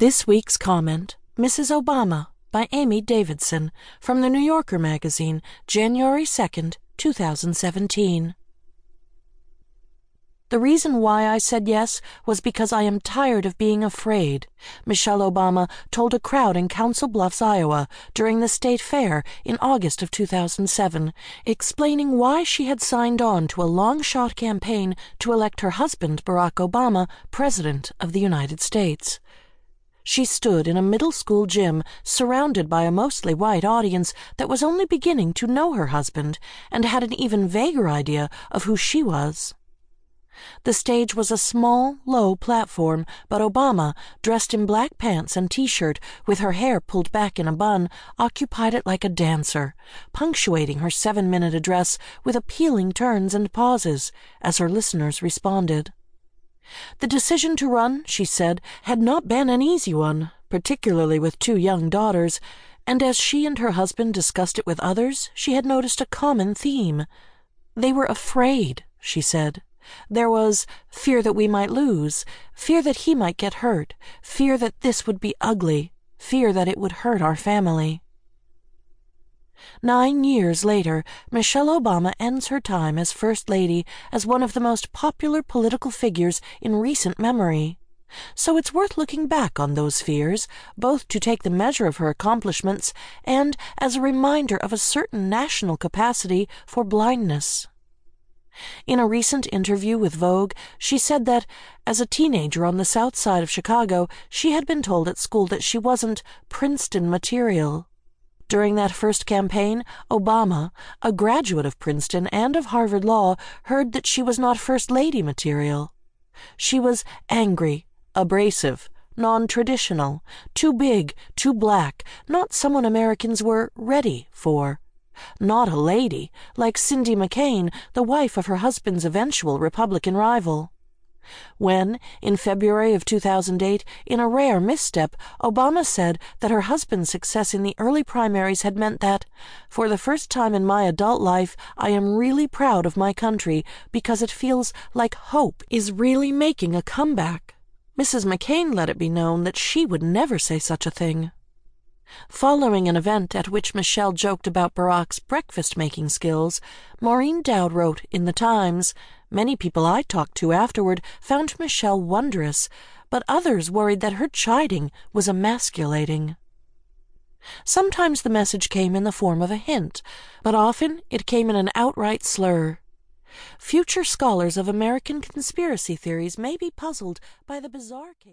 This week's comment Mrs. Obama by Amy Davidson from the New Yorker magazine, January 2nd, 2017. The reason why I said yes was because I am tired of being afraid, Michelle Obama told a crowd in Council Bluffs, Iowa, during the state fair in August of 2007, explaining why she had signed on to a long shot campaign to elect her husband, Barack Obama, President of the United States. She stood in a middle school gym surrounded by a mostly white audience that was only beginning to know her husband and had an even vaguer idea of who she was. The stage was a small, low platform, but Obama, dressed in black pants and t shirt, with her hair pulled back in a bun, occupied it like a dancer, punctuating her seven minute address with appealing turns and pauses as her listeners responded. The decision to run, she said, had not been an easy one, particularly with two young daughters, and as she and her husband discussed it with others, she had noticed a common theme. They were afraid, she said. There was fear that we might lose, fear that he might get hurt, fear that this would be ugly, fear that it would hurt our family. Nine years later, Michelle Obama ends her time as First Lady as one of the most popular political figures in recent memory. So it's worth looking back on those fears, both to take the measure of her accomplishments and as a reminder of a certain national capacity for blindness. In a recent interview with Vogue, she said that, as a teenager on the south side of Chicago, she had been told at school that she wasn't Princeton material. During that first campaign, Obama, a graduate of Princeton and of Harvard Law, heard that she was not First Lady material. She was angry, abrasive, non traditional, too big, too black, not someone Americans were ready for not a lady, like Cindy McCain, the wife of her husband's eventual Republican rival. When, in February of 2008, in a rare misstep, Obama said that her husband's success in the early primaries had meant that, for the first time in my adult life, I am really proud of my country because it feels like hope is really making a comeback. Mrs. McCain let it be known that she would never say such a thing. Following an event at which Michelle joked about Barack's breakfast making skills, Maureen Dowd wrote in The Times Many people I talked to afterward found Michelle wondrous, but others worried that her chiding was emasculating. Sometimes the message came in the form of a hint, but often it came in an outright slur. Future scholars of American conspiracy theories may be puzzled by the bizarre case.